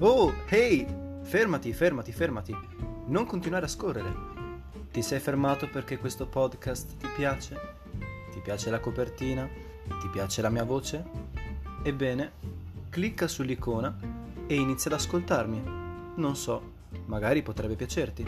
Oh, hey! Fermati, fermati, fermati. Non continuare a scorrere. Ti sei fermato perché questo podcast ti piace? Ti piace la copertina? Ti piace la mia voce? Ebbene, clicca sull'icona e inizia ad ascoltarmi. Non so, magari potrebbe piacerti.